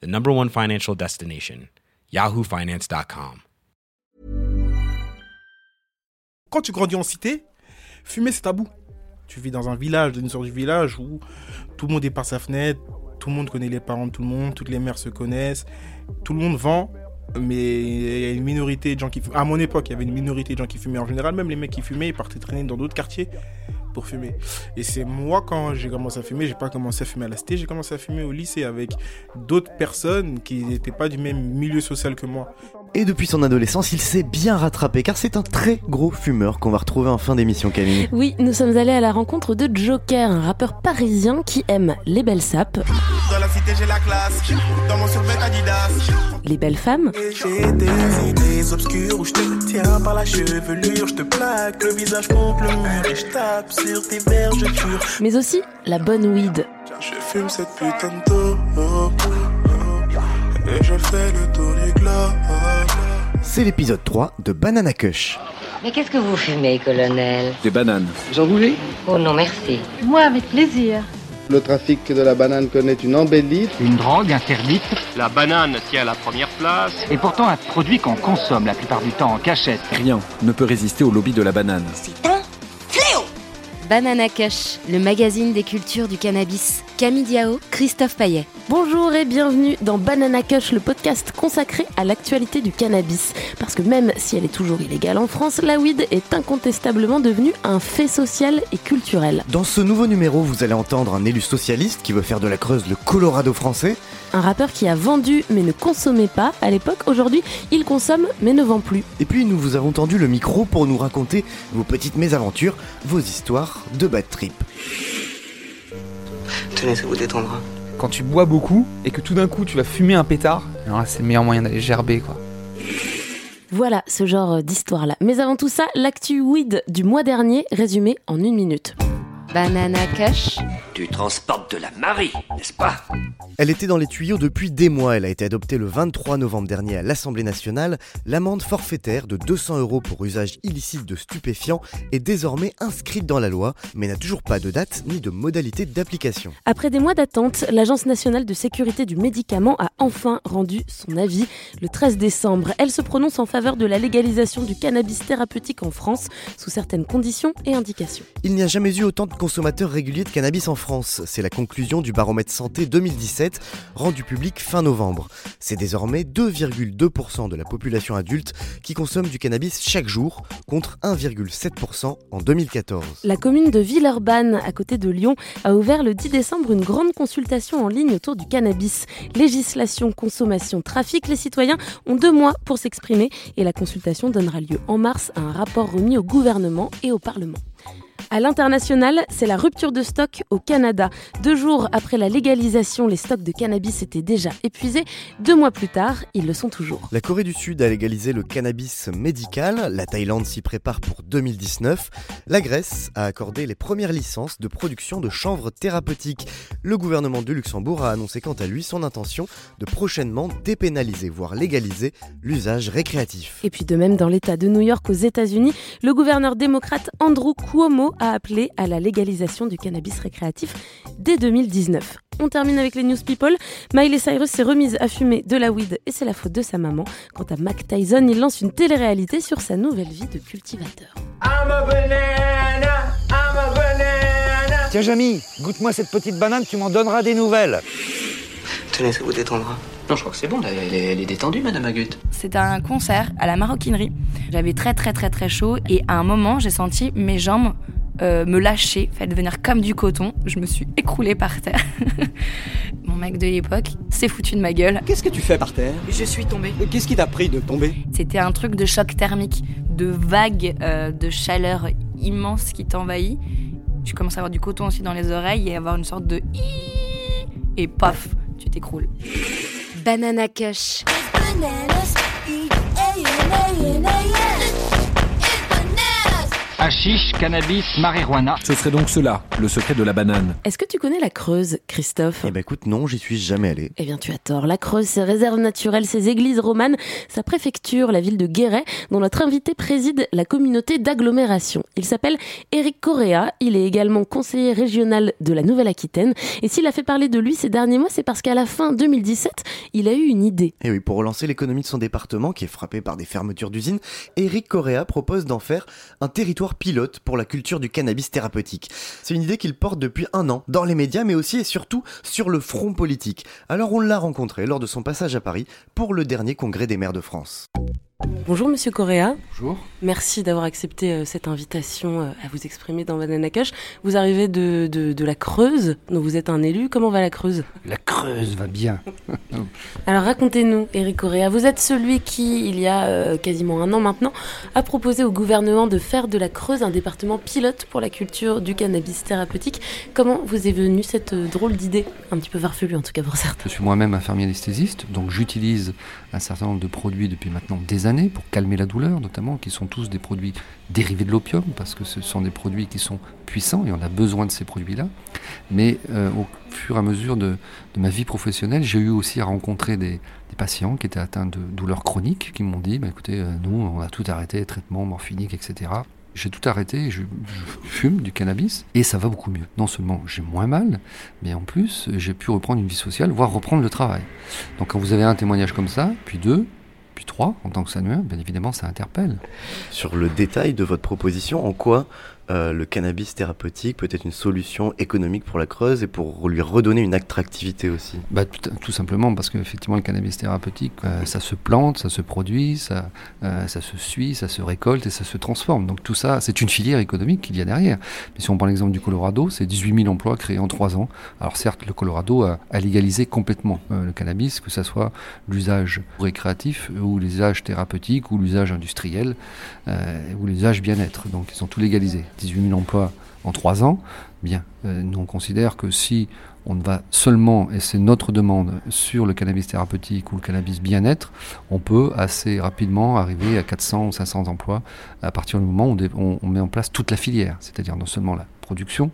the number one financial destination, yahoofinance.com. Quand tu grandis en cité, fumer c'est tabou. Tu vis dans un village, dans une sorte de village où tout le monde est par sa fenêtre, tout le monde connaît les parents de tout le monde, toutes les mères se connaissent, tout le monde vend, mais il y a une minorité de gens qui fument. À mon époque, il y avait une minorité de gens qui fumaient. En général, même les mecs qui fumaient, ils partaient traîner dans d'autres quartiers fumer. Et c'est moi, quand j'ai commencé à fumer, j'ai pas commencé à fumer à la cité, j'ai commencé à fumer au lycée avec d'autres personnes qui n'étaient pas du même milieu social que moi. Et depuis son adolescence, il s'est bien rattrapé car c'est un très gros fumeur qu'on va retrouver en fin d'émission, Camille. Oui, nous sommes allés à la rencontre de Joker, un rappeur parisien qui aime les belles sapes, Dans la cité, j'ai la classe. Dans mon survêt Adidas. les belles femmes J'ai des idées obscures où je te tiens par la chevelure. Je te plaque le visage contre le mur et je tape sur tes vergetures. mais aussi la bonne weed. Je fume cette putain de dope. Et je fais le tour du globe. C'est l'épisode 3 de Banana Kush. Mais qu'est-ce que vous fumez, colonel? Des bananes. Oh non, merci. Moi, avec plaisir. Le trafic de la banane connaît une embellie. Une drogue interdite? La banane tient la première place. et pourtant un produit qu'on consomme la plupart du temps en cachette. Rien ne peut résister au lobby de la banane. Banana Kush, le magazine des cultures du cannabis. Camille Diao, Christophe Paillet. Bonjour et bienvenue dans Banana Kush, le podcast consacré à l'actualité du cannabis. Parce que même si elle est toujours illégale en France, la weed est incontestablement devenue un fait social et culturel. Dans ce nouveau numéro, vous allez entendre un élu socialiste qui veut faire de la Creuse le Colorado français. Un rappeur qui a vendu mais ne consommait pas à l'époque, aujourd'hui il consomme mais ne vend plus. Et puis nous vous avons tendu le micro pour nous raconter vos petites mésaventures, vos histoires de bad trip. Tenez, ça vous détendra. quand tu bois beaucoup et que tout d'un coup tu vas fumer un pétard, alors là c'est le meilleur moyen d'aller gerber quoi. Voilà ce genre d'histoire-là. Mais avant tout ça, l'actu weed du mois dernier, résumé en une minute. Banana Kush, Tu transportes de la Marie, n'est-ce pas? Elle était dans les tuyaux depuis des mois. Elle a été adoptée le 23 novembre dernier à l'Assemblée nationale. L'amende forfaitaire de 200 euros pour usage illicite de stupéfiants est désormais inscrite dans la loi, mais n'a toujours pas de date ni de modalité d'application. Après des mois d'attente, l'Agence nationale de sécurité du médicament a enfin rendu son avis le 13 décembre. Elle se prononce en faveur de la légalisation du cannabis thérapeutique en France, sous certaines conditions et indications. Il n'y a jamais eu autant de consommateurs réguliers de cannabis en France. C'est la conclusion du baromètre santé 2017, rendu public fin novembre. C'est désormais 2,2% de la population adulte qui consomme du cannabis chaque jour, contre 1,7% en 2014. La commune de Villeurbanne, à côté de Lyon, a ouvert le 10 décembre une grande consultation en ligne autour du cannabis. Législation, consommation, trafic, les citoyens ont deux mois pour s'exprimer et la consultation donnera lieu en mars à un rapport remis au gouvernement et au Parlement. À l'international, c'est la rupture de stock au Canada. Deux jours après la légalisation, les stocks de cannabis étaient déjà épuisés. Deux mois plus tard, ils le sont toujours. La Corée du Sud a légalisé le cannabis médical, la Thaïlande s'y prépare pour 2019, la Grèce a accordé les premières licences de production de chanvre thérapeutique. Le gouvernement du Luxembourg a annoncé quant à lui son intention de prochainement dépénaliser, voire légaliser, l'usage récréatif. Et puis de même dans l'État de New York aux États-Unis, le gouverneur démocrate Andrew Cuomo a appelé à la légalisation du cannabis récréatif dès 2019. On termine avec les news people. Miley Cyrus s'est remise à fumer de la weed et c'est la faute de sa maman. Quant à Mac Tyson, il lance une télé-réalité sur sa nouvelle vie de cultivateur. Tiens Jamy, goûte-moi cette petite banane, tu m'en donneras des nouvelles. Tenez, ça vous détendra. Non, je crois que c'est bon, là, elle est, elle est détendue, Madame Agut. C'était un concert à la maroquinerie. J'avais très très très très chaud et à un moment j'ai senti mes jambes euh, me lâcher, fait devenir comme du coton. Je me suis écroulée par terre. Mon mec de l'époque s'est foutu de ma gueule. Qu'est-ce que tu fais par terre? Je suis tombée. Qu'est-ce qui t'a pris de tomber? C'était un truc de choc thermique, de vague euh, de chaleur immense qui t'envahit. Tu commences à avoir du coton aussi dans les oreilles et avoir une sorte de et paf, tu t'écroules. Banana Kush. Hashish, cannabis, marijuana. Ce serait donc cela, le secret de la banane. Est-ce que tu connais la Creuse, Christophe? Eh ben écoute, non, j'y suis jamais allé. Eh bien, tu as tort. La Creuse, ses réserves naturelles, ses églises romanes, sa préfecture, la ville de Guéret, dont notre invité préside la communauté d'agglomération. Il s'appelle Éric Correa. Il est également conseiller régional de la Nouvelle-Aquitaine. Et s'il a fait parler de lui ces derniers mois, c'est parce qu'à la fin 2017, il a eu une idée. Et oui, pour relancer l'économie de son département, qui est frappé par des fermetures d'usines, Éric Correa propose d'en faire un territoire pilote pour la culture du cannabis thérapeutique. C'est une idée qu'il porte depuis un an, dans les médias, mais aussi et surtout sur le front politique. Alors on l'a rencontré lors de son passage à Paris pour le dernier congrès des maires de France. Bonjour Monsieur Correa. Bonjour. Merci d'avoir accepté euh, cette invitation euh, à vous exprimer dans Banana Cash. Vous arrivez de, de, de, la Creuse, dont vous êtes un élu. Comment va la Creuse? La Creuse va bien. Alors racontez-nous, Eric Correa. Vous êtes celui qui, il y a euh, quasiment un an maintenant, a proposé au gouvernement de faire de la Creuse un département pilote pour la culture du cannabis thérapeutique. Comment vous est venue cette drôle d'idée? Un petit peu farfelue en tout cas pour certains. Je suis moi-même infirmier anesthésiste, donc j'utilise un certain nombre de produits depuis maintenant des années pour calmer la douleur notamment, qui sont tous des produits dérivés de l'opium, parce que ce sont des produits qui sont puissants et on a besoin de ces produits-là. Mais euh, au fur et à mesure de, ma vie professionnelle, j'ai eu aussi à rencontrer des, des, patients qui étaient atteints de douleurs chroniques, qui m'ont dit, bah, écoutez, euh, nous, on a tout arrêté, traitement morphinique, etc. J'ai tout arrêté, je, je, fume du cannabis et ça va beaucoup mieux. Non seulement j'ai moins mal, mais en plus j'ai pu reprendre une vie sociale, voire reprendre le travail. Donc quand vous avez un témoignage comme ça, puis deux, puis trois, en tant que sanueur, bien évidemment, ça interpelle. Sur le détail de votre proposition, en quoi euh, le cannabis thérapeutique peut être une solution économique pour la Creuse et pour lui redonner une attractivité aussi bah, tout, simplement parce qu'effectivement, le cannabis thérapeutique, euh, ça se plante, ça se produit, ça, euh, ça se suit, ça se récolte et ça se transforme. Donc tout ça, c'est une filière économique qu'il y a derrière. Mais si on prend l'exemple du Colorado, c'est 18 000 emplois créés en 3 ans. Alors certes, le Colorado a, a légalisé complètement le cannabis, que ce soit l'usage récréatif ou l'usage thérapeutique ou l'usage industriel ou l'usage bien-être. Donc ils ont tout légalisé. 18 000 emplois en 3 ans, bien, euh, nous on considère que si on va seulement, et c'est notre demande, sur le cannabis thérapeutique ou le cannabis bien-être, on peut assez rapidement arriver à 400 ou 500 emplois à partir du moment où on, met en place toute la filière, c'est-à-dire non seulement la production,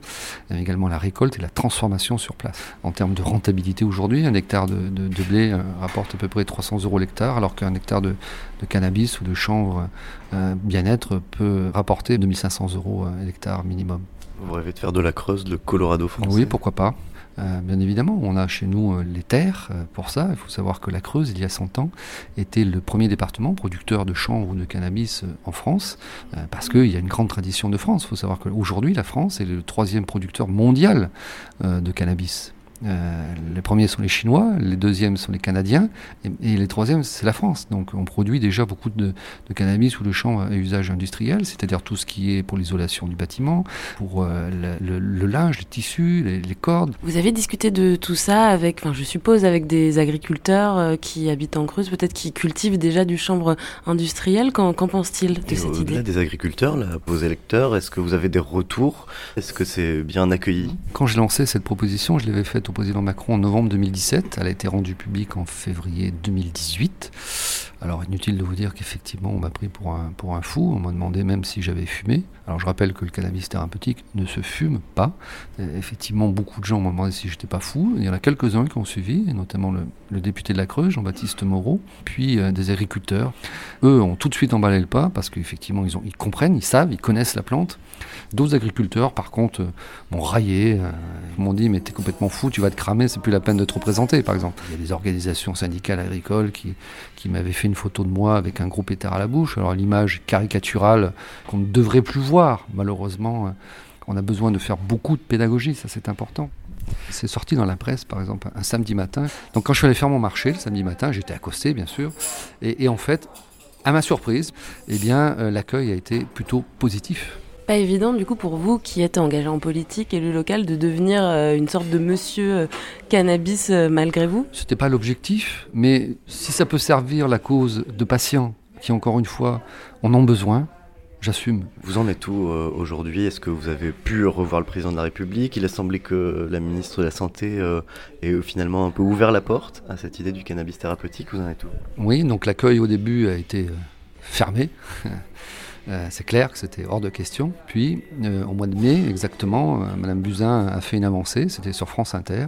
mais également la récolte et la transformation sur place. En termes de rentabilité aujourd'hui, un hectare de, de, de blé euh, rapporte à peu près 300 euros l'hectare, alors qu'un hectare de, de, cannabis ou de chanvre euh, bien-être peut rapporter 2500 euros l'hectare minimum. Vous rêvez de faire de la Creuse le Colorado français Oui, pourquoi pas. Euh, bien évidemment, on a chez nous euh, les terres euh, pour ça. Il faut savoir que la Creuse, il y a 100 ans, était le premier département producteur de chanvre ou de cannabis en France, parce qu'il y a une grande tradition de France. Il faut savoir qu'aujourd'hui, la France est le troisième producteur mondial de cannabis. Euh, les premiers sont les Chinois, les deuxièmes sont les Canadiens, et, et les troisièmes, c'est la France. Donc on produit déjà beaucoup de, de cannabis ou de champs à usage industriel, c'est-à-dire tout ce qui est pour l'isolation du bâtiment, pour euh, le, le, le, linge, les tissus, les, les, cordes. Vous avez discuté de tout ça avec, enfin je suppose, avec des agriculteurs euh, qui habitent en Creuse, peut-être qui cultivent déjà du chanvre industriel. Qu'en pense-t-il de et cette idée? des agriculteurs, là, vos électeurs, est-ce que vous avez des retours? Est-ce que c'est bien accueilli? Quand j'ai lancé cette proposition, je l'avais faite au président Macron en novembre 2017. Elle a été rendue publique en février 2018. Alors inutile de vous dire qu'effectivement on m'a pris pour un, pour un fou, on m'a demandé même si j'avais fumé. Alors je rappelle que le cannabis thérapeutique ne se fume pas. Effectivement beaucoup de gens m'ont demandé si j'étais pas fou. Il y en a quelques-uns qui ont suivi, notamment le, député de la Creuse, Jean-Baptiste Moreau, puis euh, des agriculteurs. Eux ont tout de suite emballé le pas parce qu'effectivement ils, ils comprennent, ils savent, ils connaissent la plante. D'autres agriculteurs par contre euh, m'ont raillé, euh, m'ont dit mais t'es complètement fou, tu vas te cramer, c'est plus la peine de te représenter par exemple. Il y a des organisations syndicales agricoles qui, qui m'avaient fait photo de moi avec un gros pétard à la bouche. Alors l'image caricaturale qu'on ne devrait plus voir, malheureusement, on a besoin de faire beaucoup de pédagogie, ça c'est important. C'est sorti dans la presse, par exemple, un samedi matin. Donc quand je suis allé faire mon marché le samedi matin, j'étais accosté, bien sûr, et, et, en fait, à ma surprise, eh bien, euh, l'accueil a été plutôt positif. Pas évident, du coup, pour vous qui êtes engagé en politique, élu local, de devenir euh, une sorte de monsieur euh, cannabis euh, malgré vous? C'était pas l'objectif, mais si ça peut servir la cause de patients qui, encore une fois, en ont besoin, j'assume. Vous en êtes où euh, aujourd'hui? Est-ce que vous avez pu revoir le président de la République? Il a semblé que la ministre de la Santé euh, ait finalement un peu ouvert la porte à cette idée du cannabis thérapeutique. Vous en êtes où? Oui, donc l'accueil au début a été fermé. Euh, c'est clair que c'était hors de question. Puis, euh, au mois de mai, exactement, euh, Madame Buzyn a fait une avancée, c'était sur France Inter,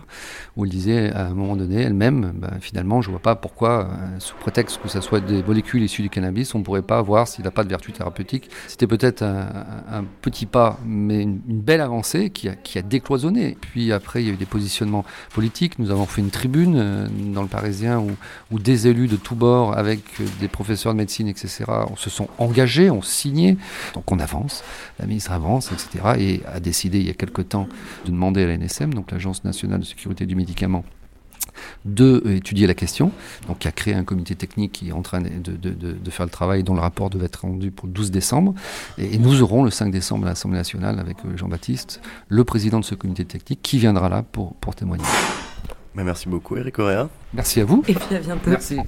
où elle disait à un moment donné elle-même, ben, finalement, je ne vois pas pourquoi, sous prétexte que ce soit des molécules issues du cannabis, on ne pourrait pas voir s'il n'a pas de vertu thérapeutique. C'était peut-être un, petit pas, mais une, belle avancée qui a, décloisonné. Puis après, il y a eu des positionnements politiques. Nous avons fait une tribune dans le Parisien où, des élus de tous bords, avec des professeurs de médecine, etc., se sont engagés, on signé. Donc on avance, la ministre avance, etc. Et a décidé il y a quelque temps de demander à l'ANSM, donc l'Agence nationale de sécurité du médicament, de étudier la question. Donc, il a créé un comité technique qui est en train de, de, faire le travail dont le rapport devait être rendu pour le 12 décembre. Et, nous aurons le 5 décembre à l'Assemblée nationale avec euh, Jean-Baptiste, le président de ce comité technique, qui viendra là pour, pour témoigner. Merci beaucoup, Eric Correa. Merci à vous. Et puis à bientôt. Merci.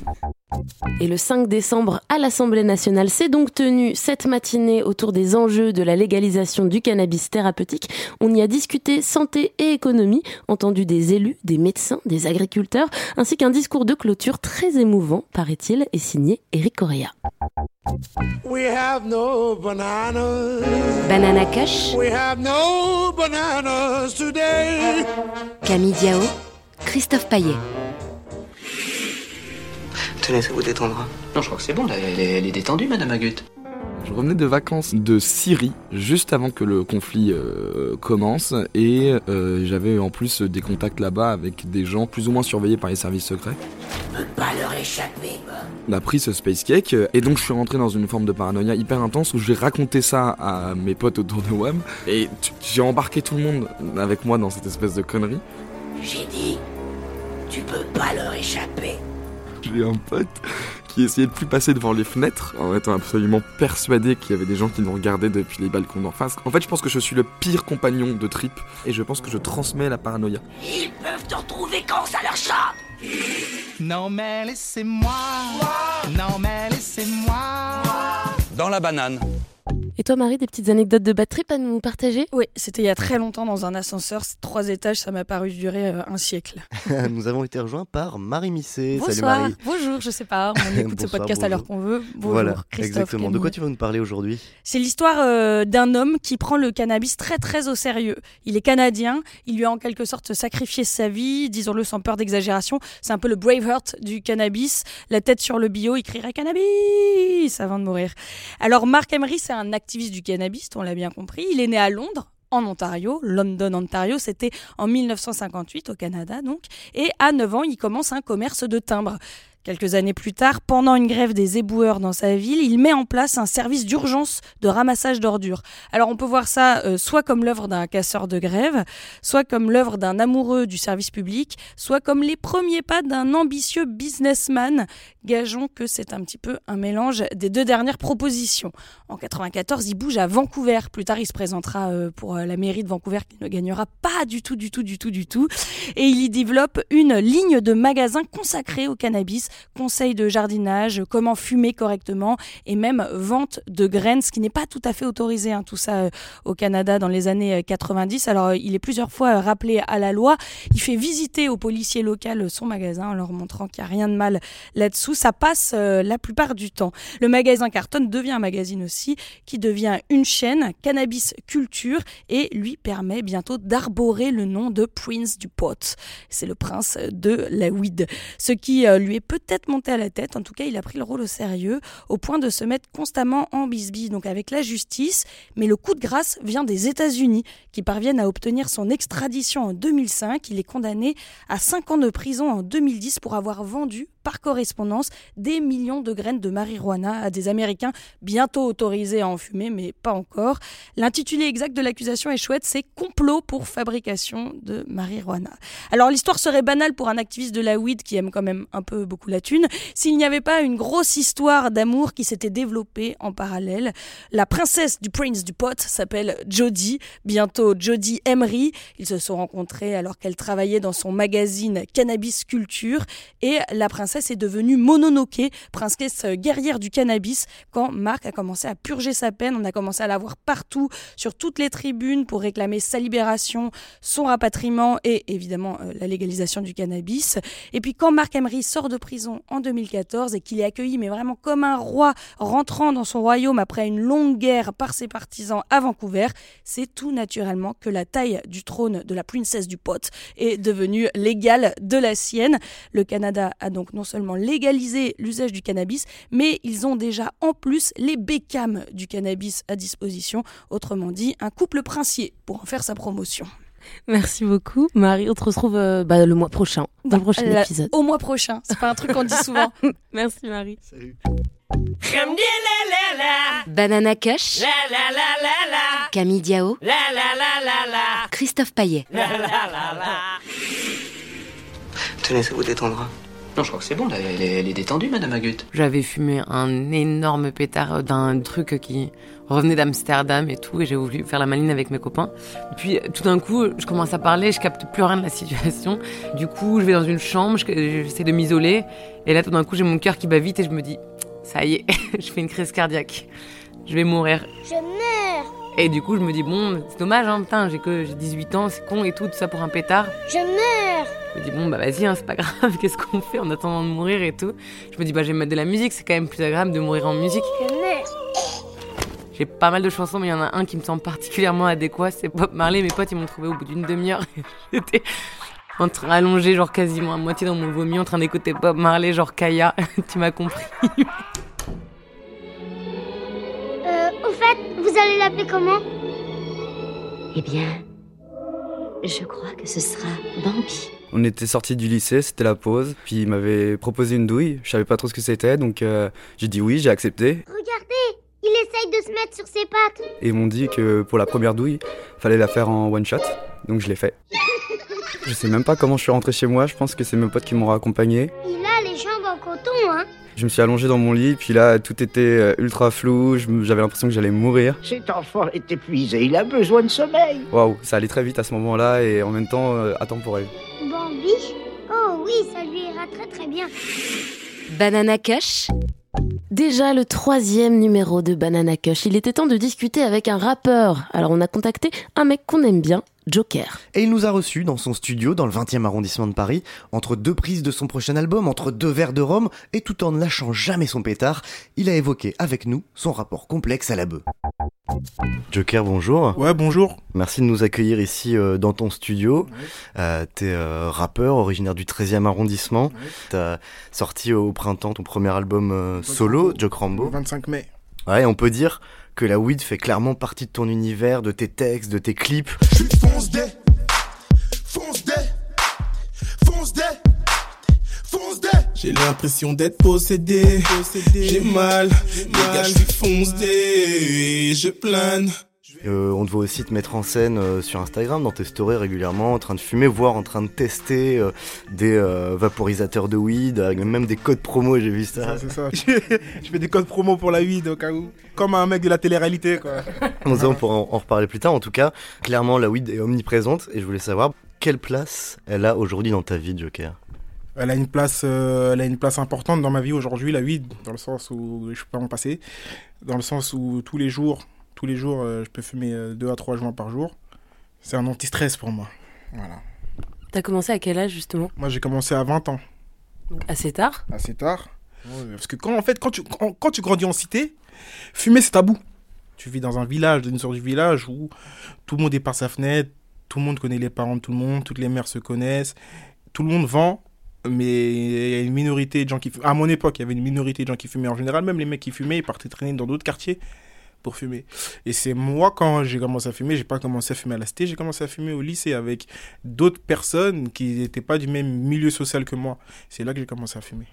Et le 5 décembre, à l'Assemblée nationale, s'est donc tenue cette matinée autour des enjeux de la légalisation du cannabis thérapeutique. On y a discuté santé et économie, entendu des élus, des médecins, des agriculteurs, ainsi qu'un discours de clôture très émouvant, paraît-il, et signé Eric Correa. We have no Banana Cash. We have no bananas today. Camille Diao, Christophe Paillet. Tenez, ça vous détendra. Non, je crois que c'est bon, là, elle est, détendue, Madame Agut. Je revenais de vacances de Syrie juste avant que le conflit euh, commence et euh, j'avais en plus des contacts là-bas avec des gens plus ou moins surveillés par les services secrets. Je peux pas leur échapper. On a pris ce space cake et donc je suis rentré dans une forme de paranoïa hyper intense où j'ai raconté ça à mes potes autour de WAM et j'ai embarqué tout le monde avec moi dans cette espèce de connerie. J'ai dit, tu peux pas leur échapper j'ai un pote qui essayait de plus passer devant les fenêtres en étant absolument persuadé qu'il y avait des gens qui nous regardaient depuis les balcons d'en face. En fait, je pense que je suis le pire compagnon de trip et je pense que je transmets la paranoïa. Ils peuvent te retrouver quand ça leur chante Non mais laissez-moi, non mais laissez-moi. Dans la banane. Et toi, Marie, des petites anecdotes de bad trip à nous partager? Oui, c'était il y a très longtemps dans un ascenseur, trois étages, ça m'a paru durer euh, un siècle. nous avons été rejoints par Marie Misset. Bonsoir. Salut Marie. Bonjour, je sais pas, on écoute ce podcast à l'heure qu'on veut. Bonjour, voilà, exactement. De quoi tu vas nous parler aujourd'hui? C'est l'histoire euh, d'un homme qui prend le cannabis très très au sérieux. Il est canadien, il lui a en quelque sorte sacrifié sa vie, disons-le sans peur d'exagération. C'est un peu le Braveheart du cannabis, la tête sur le bio, il crierait cannabis avant de mourir. Alors Marc Emery, c'est un activiste du cannabis, on l'a bien compris. Il est né à Londres, en Ontario, London, Ontario, c'était en 1958 au Canada donc, et à 9 ans, il commence un commerce de timbres. Quelques années plus tard, pendant une grève des éboueurs dans sa ville, il met en place un service d'urgence de ramassage d'ordures. Alors on peut voir ça euh, soit comme l'œuvre d'un casseur de grève, soit comme l'œuvre d'un amoureux du service public, soit comme les premiers pas d'un ambitieux businessman. Gageons que c'est un petit peu un mélange des deux dernières propositions. En 94, il bouge à Vancouver. Plus tard, il se présentera euh, pour euh, la mairie de Vancouver qu'il ne gagnera pas du tout, du tout, du tout, du tout. Et il y développe une ligne de magasins consacrée au cannabis conseils de jardinage, comment fumer correctement et même vente de graines, ce qui n'est pas tout à fait autorisé, hein, tout ça euh, au Canada dans les années 90. Euh, Alors euh, il est plusieurs fois rappelé à la loi. Il fait visiter aux policiers locaux son magasin en leur montrant qu'il n'y a rien de mal là-dessous. Ça passe la plupart du temps. Le magasin Carton devient un magazine aussi qui devient une chaîne, Cannabis Culture, et lui permet bientôt d'arborer le nom de Prince du Pot. C'est le prince de la weed. Ce qui lui est peut peut-être monté à la tête. En tout cas, il a pris le rôle au sérieux, au point de se mettre constamment en bisbille, donc avec la justice. Mais le coup de grâce vient des États-Unis, qui parviennent à obtenir son extradition en 2005. Il est condamné à 5 ans de prison en 2010 pour avoir vendu par correspondance des millions de graines de marijuana à des Américains bientôt autorisés à en fumer, mais pas encore. L'intitulé exact de l'accusation est chouette, c'est complot pour fabrication de marijuana. Alors l'histoire serait banale pour un activiste de la weed qui aime quand même un peu beaucoup s'il n'y avait pas une grosse histoire d'amour qui s'était développée en parallèle. La princesse du prince du pot s'appelle Jodie, bientôt Jodie Emery. Ils se sont rencontrés alors qu'elle travaillait dans son magazine Cannabis Culture et la princesse est devenue Mononoke, princesse guerrière du cannabis, quand Marc a commencé à purger sa peine. On a commencé à la voir partout, sur toutes les tribunes pour réclamer sa libération, son rapatriement et évidemment euh, la légalisation du cannabis. Et puis quand Marc Emery sort de prison en 2014 et qu'il est accueilli mais vraiment comme un roi rentrant dans son royaume après une longue guerre par ses partisans à Vancouver, c'est tout naturellement que la taille du trône de la princesse du pot est devenue légale de la sienne. Le Canada a donc non seulement légalisé l'usage du cannabis, mais ils ont déjà en plus les bécames du cannabis à disposition, autrement dit un couple princier pour en faire sa promotion. Merci beaucoup, Marie. On te retrouve euh, bah, le mois prochain, dans le prochain La- épisode. Au mois prochain, c'est pas un truc qu'on dit souvent. Merci, Marie. Salut. Banana Kush, La la la la la. Camille Diao, La la la la la. Christophe Paillet. La la la la. Tenez, ça vous détendra. Non, je crois que c'est bon, là, elle est, elle est détendue, Madame Agut. J'avais fumé un énorme pétard d'un truc qui revenait d'Amsterdam et tout, et j'ai voulu faire la maline avec mes copains. Et puis tout d'un coup, je commence à parler, je capte plus rien de la situation. Du coup, je vais dans une chambre, je- j'essaie de m'isoler, et là tout d'un coup, j'ai mon cœur qui bat vite et je me dis, ça y est, je fais une crise cardiaque, je vais mourir. Je meurs Et du coup, je me dis, bon, c'est dommage, hein, putain, j'ai que j'ai 18 ans, c'est con et tout, tout ça pour un pétard. Je meurs Je me dis, bon, bah vas-y, hein, c'est pas grave, qu'est-ce qu'on fait en attendant de mourir et tout. Je me dis, bah je vais mettre de la musique, c'est quand même plus agréable de mourir en musique. J'ai pas mal de chansons, mais il y en a un qui me semble particulièrement adéquat, c'est Bob Marley. Mes potes, ils m'ont trouvé au bout d'une demi-heure. J'étais en train allongé, genre quasiment à moitié dans mon vomi, en train d'écouter Bob Marley, genre Kaya. tu m'as compris. Euh, au fait, vous allez l'appeler comment? Eh bien, je crois que ce sera Bambi. On était sortis du lycée, c'était la pause, puis il m'avait proposé une douille, je savais pas trop ce que c'était, donc euh, j'ai dit oui, j'ai accepté, Regardez, il essaye de se mettre sur ses pattes. et ils m'ont dit que pour la première douille, fallait la faire en one shot, donc je l'ai fait. Je sais même pas comment je suis rentré chez moi, je pense que c'est mes potes qui m'ont accompagné. Il a les jambes en coton, hein Je me suis allongé dans mon lit, puis là tout était euh, ultra flou, j'avais l'impression que j'allais mourir. Cet enfant est épuisé, il a besoin de sommeil. Waouh, ça allait très vite à ce moment-là et en même temps euh, atemporel. Bambi Oh oui, ça lui ira très très bien. Banana Kush, Déjà le troisième numéro de Banana Kush. Il était temps de discuter avec un rappeur. Alors on a contacté un mec qu'on aime bien, Joker. Et il nous a reçus dans son studio dans le 20e arrondissement de Paris, entre deux prises de son prochain album, entre deux verres de rhum, et tout en ne lâchant jamais son pétard, il a évoqué avec nous son rapport complexe à la bœuf. Joker, bonjour. Ouais, bonjour. Merci de nous accueillir ici euh, dans ton studio. Euh, T'es euh, rappeur, originaire du 13e arrondissement. T'as sorti au printemps ton premier album euh, solo, Joke Rambo. Le 25 mai. Ouais, on peut dire que la weed fait clairement partie de ton univers, de tes textes, de tes clips. Fonce des, fonce des, fonce des, fonce des. J'ai l'impression d'être possédé, j'ai mal, les gars, je suis fonce des, je plane. Euh, on te voit aussi te mettre en scène euh, sur Instagram, dans tes stories régulièrement, en train de fumer, voire en train de tester euh, des vaporisateurs de weed, avec même des codes promo, j'ai vu ça. C'est ça. je fais des codes promo pour la weed au cas où. Comme un mec de la télé-réalité, quoi. On pourra en, en reparler plus tard. En tout cas, clairement, la weed est omniprésente et je voulais savoir quelle place elle a aujourd'hui dans ta vie, Joker. Elle a une place, euh, elle a une place importante dans ma vie aujourd'hui, la weed, dans le sens où je peux pas m'en passer, dans le sens où tous les jours, tous les jours, euh, je peux fumer 2 à 3 joints par jour. C'est un anti-stress pour moi. Voilà. T'as commencé à quel âge justement? Moi, j'ai commencé à 20 ans. Donc, Assez tard? Assez tard. Parce que quand, en fait, quand tu, quand, quand tu grandis en cité, fumer, c'est tabou. Tu vis dans un village, dans une sorte de village où tout le monde est par sa fenêtre, tout le monde connaît les parents de tout le monde, toutes les mères se connaissent, tout le monde vend, mais il y a une minorité de gens qui fument. À mon époque, il y avait une minorité de gens qui fumaient en général, même les mecs qui fumaient, ils partaient traîner dans d'autres quartiers pour fumer. Et c'est moi, quand j'ai commencé à fumer, j'ai pas commencé à fumer à la cité, j'ai commencé à fumer au lycée avec d'autres personnes qui n'étaient pas du même milieu social que moi. C'est là que j'ai commencé à fumer.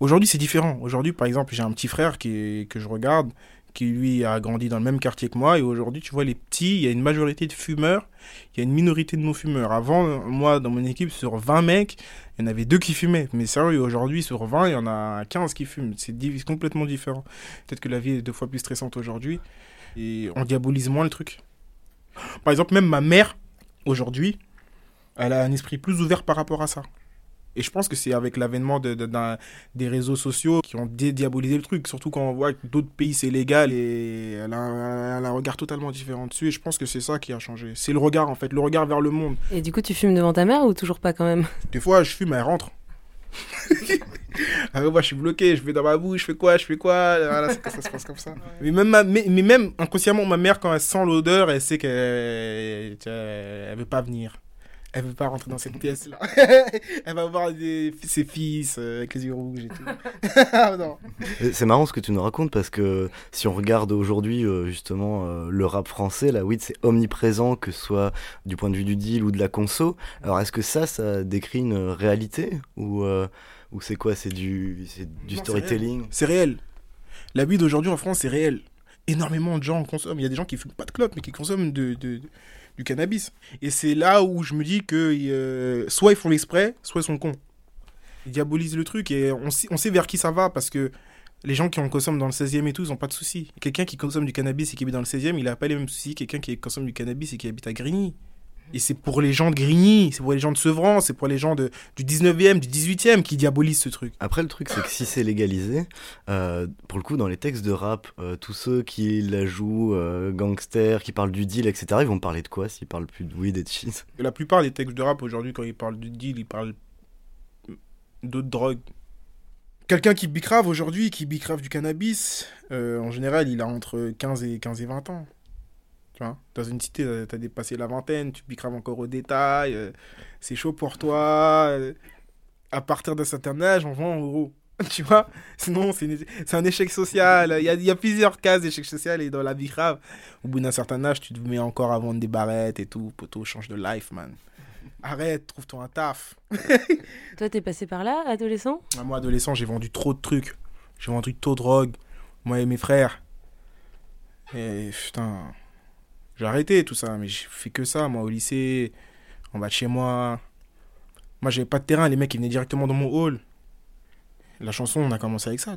Aujourd'hui, c'est différent. Aujourd'hui, par exemple, j'ai un petit frère qui que je regarde, qui lui a grandi dans le même quartier que moi. Et aujourd'hui, tu vois, les petits, il y a une majorité de fumeurs, il y a une minorité de non-fumeurs. Avant, moi, dans mon équipe, sur 20 mecs, il y en avait deux qui fumaient. Mais sérieux, aujourd'hui, sur 20, il y en a 15 qui fument. C'est complètement différent. Peut-être que la vie est deux fois plus stressante aujourd'hui. Et on diabolise moins le truc. Par exemple, même ma mère, aujourd'hui, elle a un esprit plus ouvert par rapport à ça. Et je pense que c'est avec l'avènement de, des réseaux sociaux qui ont dédiabolisé le truc, surtout quand on voit que d'autres pays c'est légal et elle a, un regard totalement différent dessus. Et je pense que c'est ça qui a changé. C'est le regard en fait, le regard vers le monde. Et du coup, tu fumes devant ta mère ou toujours pas quand même? Des fois, je fume, elle rentre. Alors moi je suis bloqué, je vais dans ma bouche, je fais quoi, je fais quoi, voilà, ça se passe comme ça. Mais même, mais, même inconsciemment, ma mère, quand elle sent l'odeur, elle sait qu'elle elle veut pas venir elle veut pas rentrer dans cette pièce là. elle va voir ses fils euh, avec les yeux rouges et tout. Ah, c'est marrant ce que tu nous racontes parce que si on regarde aujourd'hui euh, justement euh, le rap français, la weed c'est omniprésent que ce soit du point de vue du deal ou de la conso. Alors est-ce que ça, ça décrit une réalité ou, ou c'est quoi? C'est du, du storytelling? C'est réel. La weed aujourd'hui en France c'est réel. Énormément de gens en consomment. Il y a des gens qui fument pas de clope mais qui consomment de du cannabis. Et c'est là où je me dis que euh, soit ils font l'exprès, soit ils sont cons. Ils diabolisent le truc et on sait, on sait vers qui ça va parce que les gens qui en consomment dans le 16e et tout, ils n'ont pas de soucis. Quelqu'un qui consomme du cannabis et qui habite dans le 16e, il n'a pas les mêmes soucis quelqu'un qui consomme du cannabis et qui habite à Grigny. Et c'est pour les gens de Grigny, c'est pour les gens de Sevran, c'est pour les gens de, du 19e, du 18e qui diabolisent ce truc. Après, le truc, c'est que si c'est légalisé, euh, pour le coup, dans les textes de rap, euh, tous ceux qui la jouent euh, gangster, qui parlent du deal, etc., ils vont parler de quoi s'ils parlent plus de weed et de shit La plupart des textes de rap aujourd'hui, quand ils parlent du deal, ils parlent d'autres drogues. Quelqu'un qui bicrave aujourd'hui, qui bicrave du cannabis, en général, il a entre 15 et, 15 et 20 ans dans une cité, euh, tu as dépassé la vingtaine, tu bicraves encore au détail, euh, c'est chaud pour toi. Euh, à partir d'un certain âge, on vend en euros. tu vois Sinon, c'est un échec social. Il y a, y a, plusieurs cases d'échec social et dans la vie grave, au bout d'un certain âge, tu te mets encore à vendre des barrettes et tout. Poteau, change de life, man. Arrête, trouve-toi un taf. Toi, t'es passé par là, adolescent? Ah, Moi, adolescent, j'ai vendu trop de trucs. J'ai vendu trop de drogue. Moi et mes frères. Et putain, j'ai arrêté tout ça, mais j'ai fait que ça, moi, au lycée, en bas de chez moi. Moi, j'avais pas de terrain, les mecs, ils venaient directement dans mon hall. La chanson, on a commencé avec ça,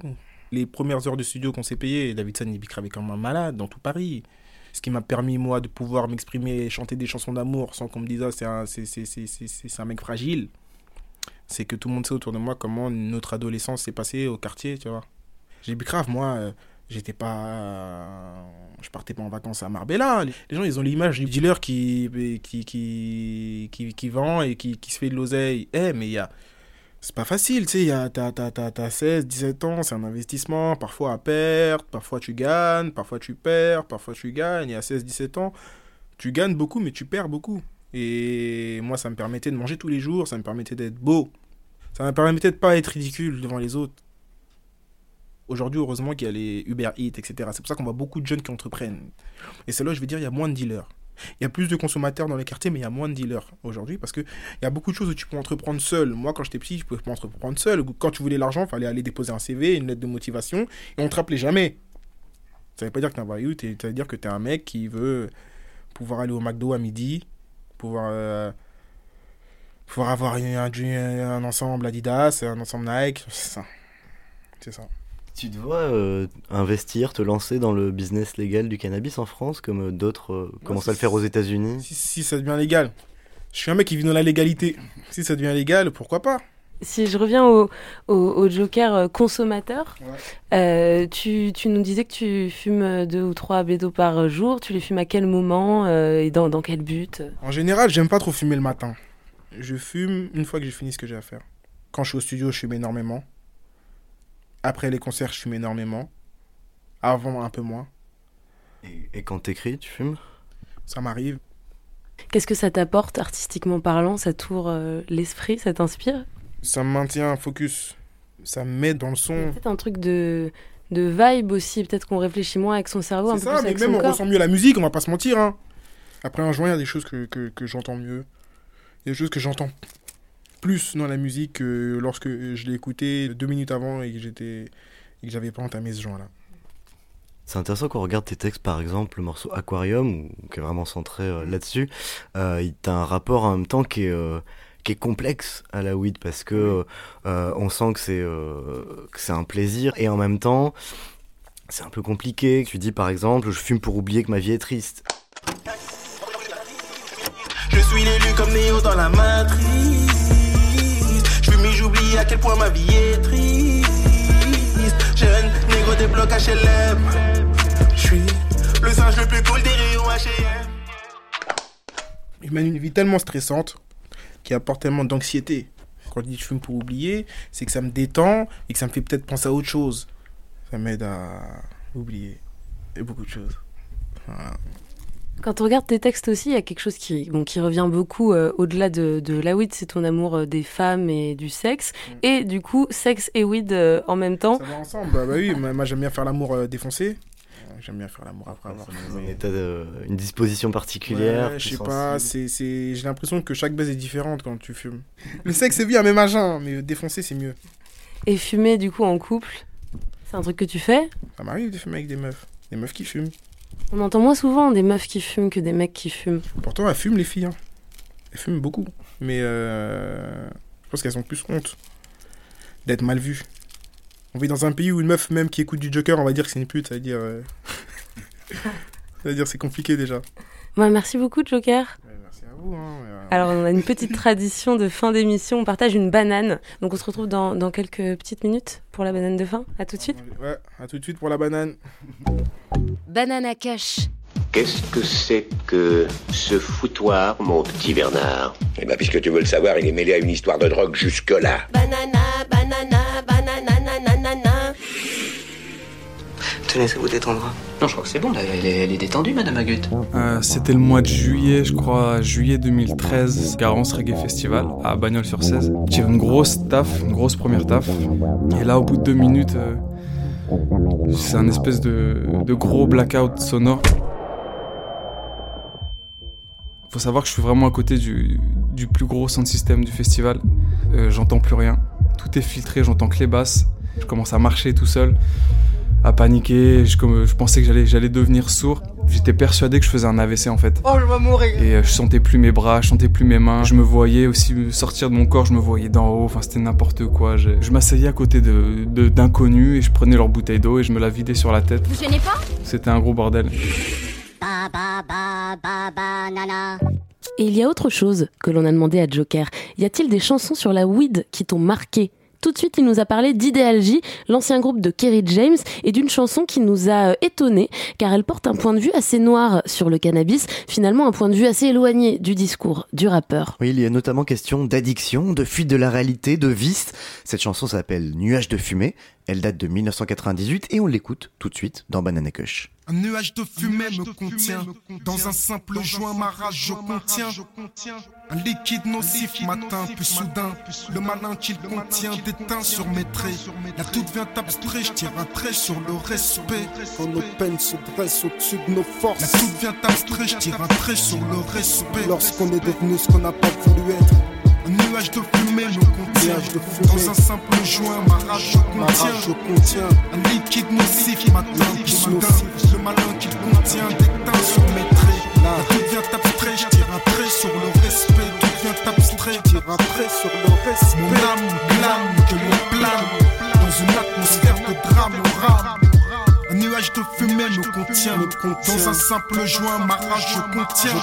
Les premières heures de studio qu'on s'est payées, Davidson, il bicravait comme un malade dans tout Paris. Ce qui m'a permis, moi, de pouvoir m'exprimer et chanter des chansons d'amour sans qu'on me dise, ah, c'est un, un mec fragile. C'est que tout le monde sait autour de moi comment notre adolescence s'est passée au quartier, tu vois. J'ai bicrave, moi. Euh, J'étais pas. Je partais pas en vacances à Marbella. Les gens, ils ont l'image du dealer qui, qui, qui, qui, qui vend et qui, qui, se fait de l'oseille. Eh, mais il y a. C'est pas facile, tu sais. T'as, t'as, t'as, t'as 16, 17 ans, c'est un investissement. Parfois à perte, parfois tu gagnes, parfois tu perds, parfois tu gagnes. Et à 16, 17 ans, tu gagnes beaucoup, mais tu perds beaucoup. Et moi, ça me permettait de manger tous les jours, ça me permettait d'être beau. Ça me permettait de pas être ridicule devant les autres. Aujourd'hui, heureusement qu'il y a les Uber Eats, etc. C'est pour ça qu'on voit beaucoup de jeunes qui entreprennent. Et c'est là, je veux dire, il y a moins de dealers. Il y a plus de consommateurs dans les quartiers, mais il y a moins de dealers aujourd'hui parce qu'il y a beaucoup de choses où tu peux entreprendre seul. Moi, quand j'étais petit, je pouvais pas entreprendre seul. Quand tu voulais l'argent, il fallait aller déposer un CV, une lettre de motivation, et on te rappelait jamais. Ça veut pas dire que tu es un voyou, ça veut dire que tu es un mec qui veut pouvoir aller au McDo à midi, pouvoir, euh, pouvoir avoir un ensemble Adidas, un ensemble Nike. C'est ça. C'est ça. Tu dois euh, investir, te lancer dans le business légal du cannabis en France, comme euh, d'autres euh, commencent à le faire aux États-Unis? si, ça devient légal. Je suis un mec qui vit dans la légalité. Si ça devient légal, pourquoi pas? Si je reviens au, au, joker consommateur, tu, tu, nous disais que tu fumes deux ou trois bédos par jour. Tu les fumes à quel moment et dans, dans quel but? En général, j'aime pas trop fumer le matin. Je fume une fois que j'ai fini ce que j'ai à faire. Quand je suis au studio, je fume énormément. Après les concerts, je fume énormément. Avant, un peu moins. Et, quand t'écris, tu fumes? Ça m'arrive. Qu'est-ce que ça t'apporte artistiquement parlant? Ça tourne euh, l'esprit? Ça t'inspire? Ça me maintient focus. Ça me met dans le son. peut-être un truc de, de vibe aussi. Peut-être qu'on réfléchit moins avec son cerveau. C'est ça, mais même on ressent mieux la musique, on va pas se mentir. Hein. Après un joint, il y a des choses que, que, que j'entends mieux. Il y a des choses que j'entends plus dans la musique que lorsque je l'ai écouté deux minutes avant et que j'étais et que j'avais pas entamé ce genre-là. C'est intéressant qu'on regarde tes textes, par exemple, le morceau Aquarium, qui est vraiment centré euh, là-dessus. Euh, il a un rapport en même temps qui est, euh, qui est complexe à la weed parce que euh, on sent que c'est euh, que c'est un plaisir et en même temps c'est un peu compliqué. Tu dis par exemple, je fume pour oublier que ma vie est triste. Je suis l'élu comme Néo dans la matrice. Et j'oublie à quel point ma vie est triste. Jeune, négo des blocs HLM. Je suis le singe le plus cool des rayons HM. Je mène une vie tellement stressante qui apporte tellement d'anxiété. Quand je dis je fume pour oublier, c'est que ça me détend et que ça me fait peut-être penser à autre chose. Ça m'aide à oublier et beaucoup de choses. Voilà. Quand on regarde tes textes aussi, il y a quelque chose qui, bon, qui revient beaucoup euh, au-delà de, de la weed, c'est ton amour euh, des femmes et du sexe. Et du coup, sexe et weed euh, en même temps. Ça va ensemble, bah, bah oui, moi moi, j'aime bien faire l'amour euh, défoncé. J'aime bien faire l'amour après avoir fumé. Et t'as de- une disposition particulière. Ouais, je sais pas, c'est, c'est... j'ai l'impression que chaque baise est différente quand tu fumes. Le sexe c'est bien, même à jeun, mais défoncer c'est mieux. Et fumer du coup en couple, c'est un truc que tu fais? Ça m'arrive de fumer avec des meufs, des meufs qui fument. On entend moins souvent des meufs qui fument que des mecs qui fument. Pourtant elles fument les filles, hein. elles fument beaucoup, mais euh... je pense qu'elles ont plus honte d'être mal vues. On vit dans un pays où une meuf même qui écoute du Joker, on va dire que c'est une pute, ça veut dire... euh, ça veut dire c'est compliqué déjà. Ouais, merci beaucoup Joker. À vous. Hein. Alors on a une petite tradition de fin d'émission, on partage une banane. Donc on se retrouve dans, dans quelques petites minutes pour la banane de fin. À tout de suite. Ouais, à tout de suite pour la banane. Banana Cash. Qu'est-ce que c'est que ce foutoir, mon petit Bernard? Eh ben, puisque tu veux le savoir, il est mêlé à une histoire de drogue jusque-là. Banana, banana, banana, Tenez, ça vous détendra. Non, je crois que c'est bon, là, elle est, elle est détendue, Madame Agut. Euh, C'était le mois de juillet, je crois, juillet 2013, Garance Reggae Festival à Bagnols-sur-Cèze. J'ai une grosse taf, une grosse première taf. Et là, au bout de deux minutes, euh, c'est un espèce de, de gros blackout sonore. Faut savoir que je suis vraiment à côté du, du plus gros sound system du festival. Euh, j'entends plus rien. Tout est filtré, j'entends que les basses. Je commence à marcher tout seul, à paniquer. Je, pensais que j'allais, j'allais devenir sourd. J'étais persuadé que je faisais un AVC en fait. Oh, je vais mourir. Et euh, je sentais plus mes bras, je sentais plus mes mains. Je me voyais aussi sortir de mon corps, je me voyais d'en haut. Enfin, c'était n'importe quoi. Je, je m'asseyais à côté de, de- d'inconnus et je prenais leur bouteille d'eau et je me la vidais sur la tête. Vous gênez pas? C'était un gros bordel. Ba ba ba ba banana. Et il y a autre chose que l'on a demandé à Joker. Y a-t-il des chansons sur la weed qui t'ont marqué? Tout de suite, il nous a parlé d'Idéalgie, l'ancien groupe de Kerry James, et d'une chanson qui nous a euh, étonnés, car elle porte un point de vue assez noir sur le cannabis, finalement un point de vue assez éloigné du discours du rappeur. Oui, il y a notamment question d'addiction, de fuite de la réalité, de vice. Cette chanson s'appelle Nuage de fumée. Elle date de 1998 et on l'écoute tout de suite dans Banana Kush. Un nuage de fumée me contient. Dans un simple joint, ma rage je contiens. Un liquide nocif matin, puis soudain, le malin qu'il contient déteint sur mes traits. La tout devient abstrait, je tire un trait sur le respect. Quand nos peines se dressent au-dessus de nos forces. La tout devient abstrait, je tire un trait sur le respect. Lorsqu'on est devenu ce qu'on n'a pas voulu être. Un nuage de fumée me contient. Dans un simple joint, ma rage je contiens. Un liquide nocif puis soudain, le malin qu'il contient déteint sur mes traits. Tout devient abstrait, je tire un trait sur le respect. Devient abstrait, je tire un trait sur le respect. Mon âme que l'on plane dans une atmosphère de drame au rame. Un nuage de fumée me contient. Dans un simple joint, ma rage je contiens.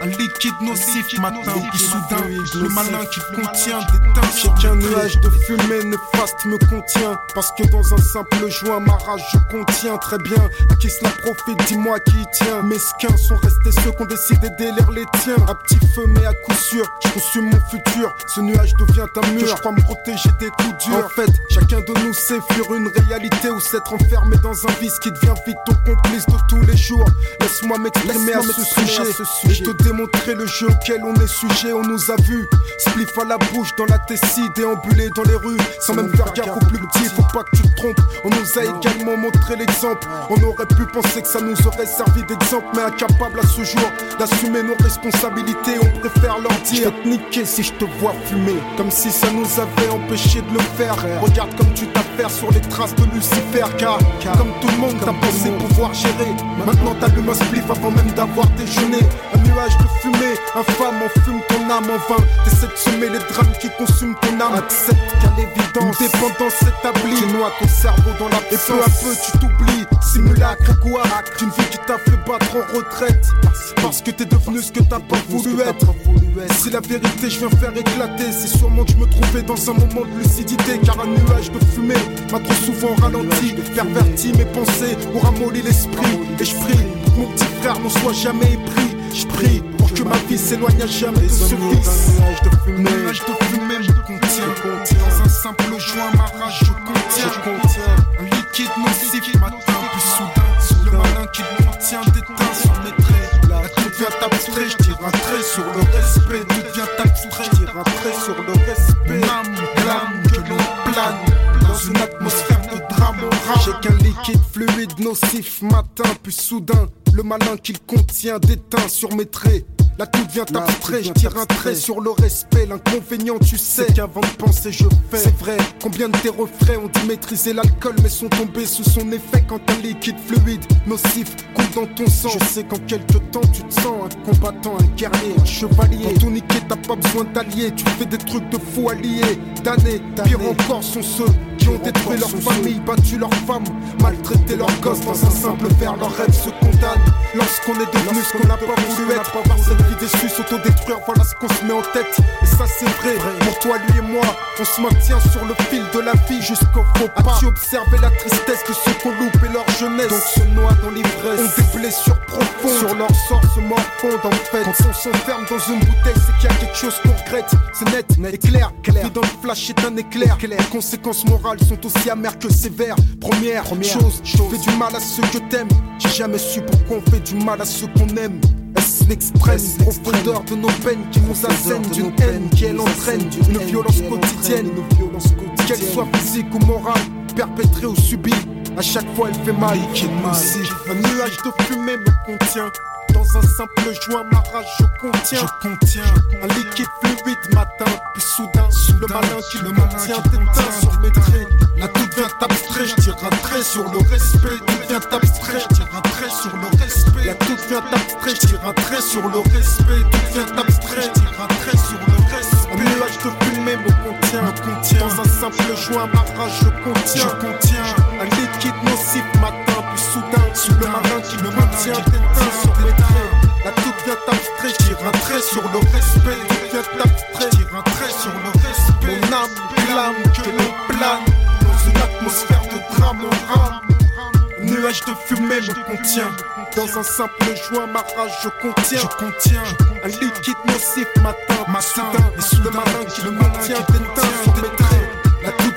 Un liquide nocif matin, puis soudain, le malin qu'il contient déteint. J'ai qu'un nuage de fumée néfaste me contient. Parce que dans un simple joint, ma rage je contiens très bien. À qui cela profite, dis-moi qui y tient. Mesquins sont restés ceux qui ont décidé d'élire les tiens. À petit feu, mais à coup sûr, je consume mon futur. Ce nuage devient un mur. Je crois me protéger des coups durs. En fait, chacun de nous sait fuir une réalité ou s'être enfermé dans un vice qui devient vite ton complice de tous les jours. Laisse-moi m'exprimer à, ce sujet et te démontrer le jeu auquel on est sujet, on nous a vu. Spliff à la bouche dans la tessie, déambuler dans les rues, sans même faire gaffe au plus petit, faut pas que tu te trompes. On nous a également montré l'exemple. On aurait pu penser que ça nous aurait servi d'exemple, mais incapable à ce jour d'assumer nos responsabilités, on préfère leur dire. Je vais te niquer si je te vois fumer, comme si ça nous avait empêché de le faire. Regarde comme tu t'affaires sur les traces de Lucifer, car comme tout le monde, t'as pensé pouvoir gérer. Maintenant t'allumes un spliff avant même d'avoir déjeuné. Un nuage de fumée, infâme, on fume ton âme en vain. T'essaies de semer les drames qui consument ton âme. Accepte qu'à l'évidence, dépendance établie. Tu noies ton cerveau dans la Et peu à peu tu t'oublies. Simulacre quoi D'une vie qui t'a fait battre en retraite. Parce que t'es devenu ce que t'as pas voulu être. Si la vérité je viens faire éclater, c'est sûrement que je me trouvais dans un moment de lucidité. Car un nuage de fumée m'a trop souvent ralenti, perverti mes pensées, ou ramolli l'esprit. Et je prie pour que mon petit frère n'en soit jamais épris. Je prie pour que ma vie s'éloigne à jamais de ce vice. Nuage de fumée, nuage de fumée me contient. Dans un simple joint, ma rage je contiens. Un liquide nocif. Le malin qui le contient déteint sur mes traits. La tout devient abstrait, je tire un trait sur le respect. Devient abstrait, je tire un trait sur le respect. Mon âme clame que l'on plane dans une atmosphère de drame J'ai qu'un liquide fluide nocif matin puis soudain. Le malin qu'il contient déteint sur mes traits. Là tout devient abstrait, je tire un trait sur le respect. L'inconvénient, tu sais qu'avant de penser, je fais. C'est vrai, combien de tes refrains ont dû maîtriser l'alcool, mais sont tombés sous son effet quand un liquide fluide nocif coule dans ton sang. Je sais qu'en quelques temps, tu te sens un combattant, un guerrier, un chevalier. Pour tout niquer, t'as pas besoin d'alliés. Tu fais des trucs de fou alliés. D'années, pire encore sont ceux qui ont détruit leur famille, battu leurs femmes, maltraité leurs gosses dans un simple verre. Leurs rêves se condamnent lorsqu'on est devenu ce qu'on n'a pas voulu être. Vie déçue, s'autodétruire, voilà ce qu'on se met en tête. Et ça, c'est vrai. Pour toi, lui et moi, on se maintient sur le fil de la vie jusqu'au faux pas. As-tu observé la tristesse de ceux qui ont loupé leur jeunesse? Donc se noient dans l'ivresse, ont des blessures profondes. Sur leur sort se morfondent en fait. Quand on s'enferme dans une bouteille, c'est qu'il y a quelque chose qu'on regrette. C'est net, et clair. clair. Dans le flash est un éclair. Les conséquences morales sont aussi amères que sévères. Première, chose, je fais du mal à ceux que t'aimes. J'ai jamais su pourquoi on fait du mal à ceux qu'on aime. Est-ce l'extrême profondeur de nos peines qui nous assènent d'une haine qui elle entraîne une violence quotidienne, qu'elle soit physique ou morale, perpétrée ou subie. À chaque fois, elle fait mal. Un nuage de fumée me contient. Dans un simple joint, ma rage je contiens. Je contiens un liquide fluide matin, puis soudain, le malin qui le maintient déteint sur mes traits. Là tout devient abstrait, je tire un trait sur le respect. Tout devient abstrait, je tire un trait sur le respect. Là tout devient abstrait, je tire un trait sur le respect. Tout devient abstrait, je tire un trait sur le respect. Un nuage de fumée me contient, me contient. Dans un simple joint, ma rage je contiens. Je contiens un liquide nocif matin, puis soudain, le malin qui le maintient déteint sur mes traits. Là tout devient abstrait, tire un trait sur le respect. Tout devient abstrait, tire un trait sur le respect. Mon âme clame que l'on plane dans une atmosphère de drame en rame. Nuage de fumée me contient. Dans un simple joint, ma rage je contiens. Je contiens un liquide nocif matin, matin. Et sous le malin qui le maintient traits.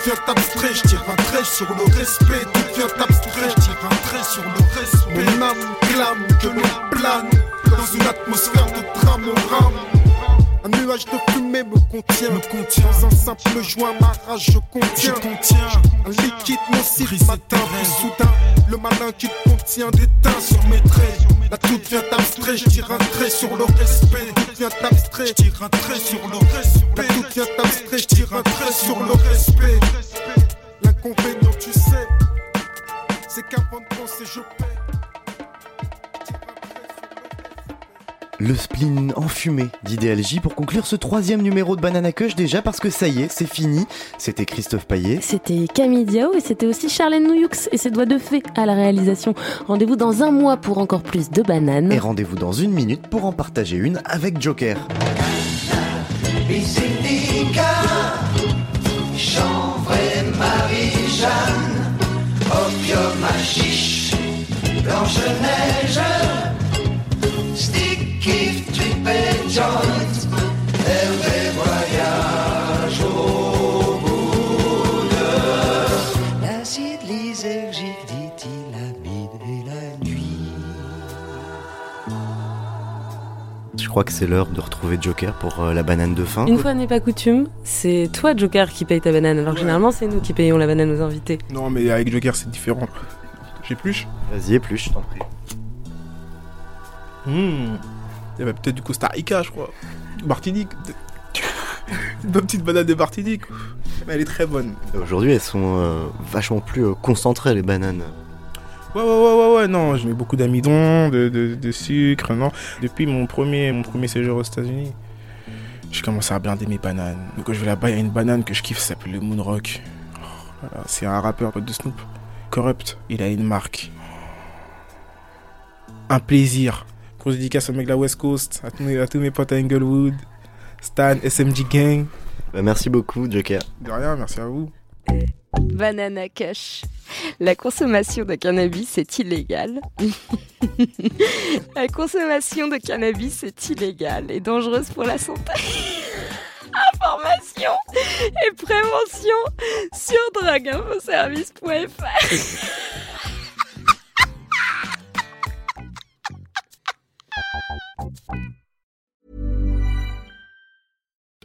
Devient abstrait, je tire un trait sur le respect. Tout devient abstrait, je tire un trait sur le respect. Mon âme clame que l'on plane dans une atmosphère de drame en rame. Nuage de fumée me contient, me contient. Dans un simple joint, ma rage je contiens. Je contiens un liquide nocif matin, soudain, le malin qui te contient déteint sur mes traits. Là tout devient abstrait, je tire un trait sur le respect. Tout devient abstrait, je tire un trait sur le respect. Là tout devient abstrait, je tire un trait sur le respect. L'inconvénient, tu sais, c'est qu'avant de penser, je paie. Le spleen enfumé d'Idéal J pour conclure ce troisième numéro de Banana Cush déjà parce que ça y est, c'est fini. C'était Christophe Paillet. C'était Camille Diao et c'était aussi Charlène Nouyux et ses doigts de fée à la réalisation. Rendez-vous dans un mois pour encore plus de bananes. Et rendez-vous dans une minute pour en partager une avec Joker. Marie-Jeanne, opium à chiche, crois que c'est l'heure de retrouver Joker pour euh, la banane de fin. Une fois n'est pas coutume, c'est toi Joker qui paye ta banane, alors généralement c'est nous qui payons la banane aux invités. Non, mais avec Joker, c'est différent. J'épluche Vas-y, épluche, je t'en prie. Hmm. Il y avait peut-être du Costa Rica, je crois. Martinique. Une bonne petite banane de Martinique. Mais elle est très bonne. Aujourd'hui, elles sont euh, vachement plus euh, concentrées, les bananes. Ouais, ouais, ouais, ouais, ouais, non, je mets beaucoup d'amidon, de, de, de sucre, non. Depuis mon premier, mon premier séjour aux États-Unis, j'ai commencé à aimer mes bananes. Donc, quand je vais là-bas, il y a une banane que je kiffe, ça s'appelle le Moonrock. Oh, c'est un rappeur pote de Snoop. Corrupt, il a une marque. Un plaisir. Grosse dédicace au mec de la West Coast, à tous mes, à tous mes potes à Inglewood, Stan, SMG Gang. Bah, merci beaucoup, Joker. De rien, merci à vous. Banana Cash. La consommation de cannabis est illégale. la consommation de cannabis est illégale et dangereuse pour la santé. Information et prévention sur drogueinfoservice.fr.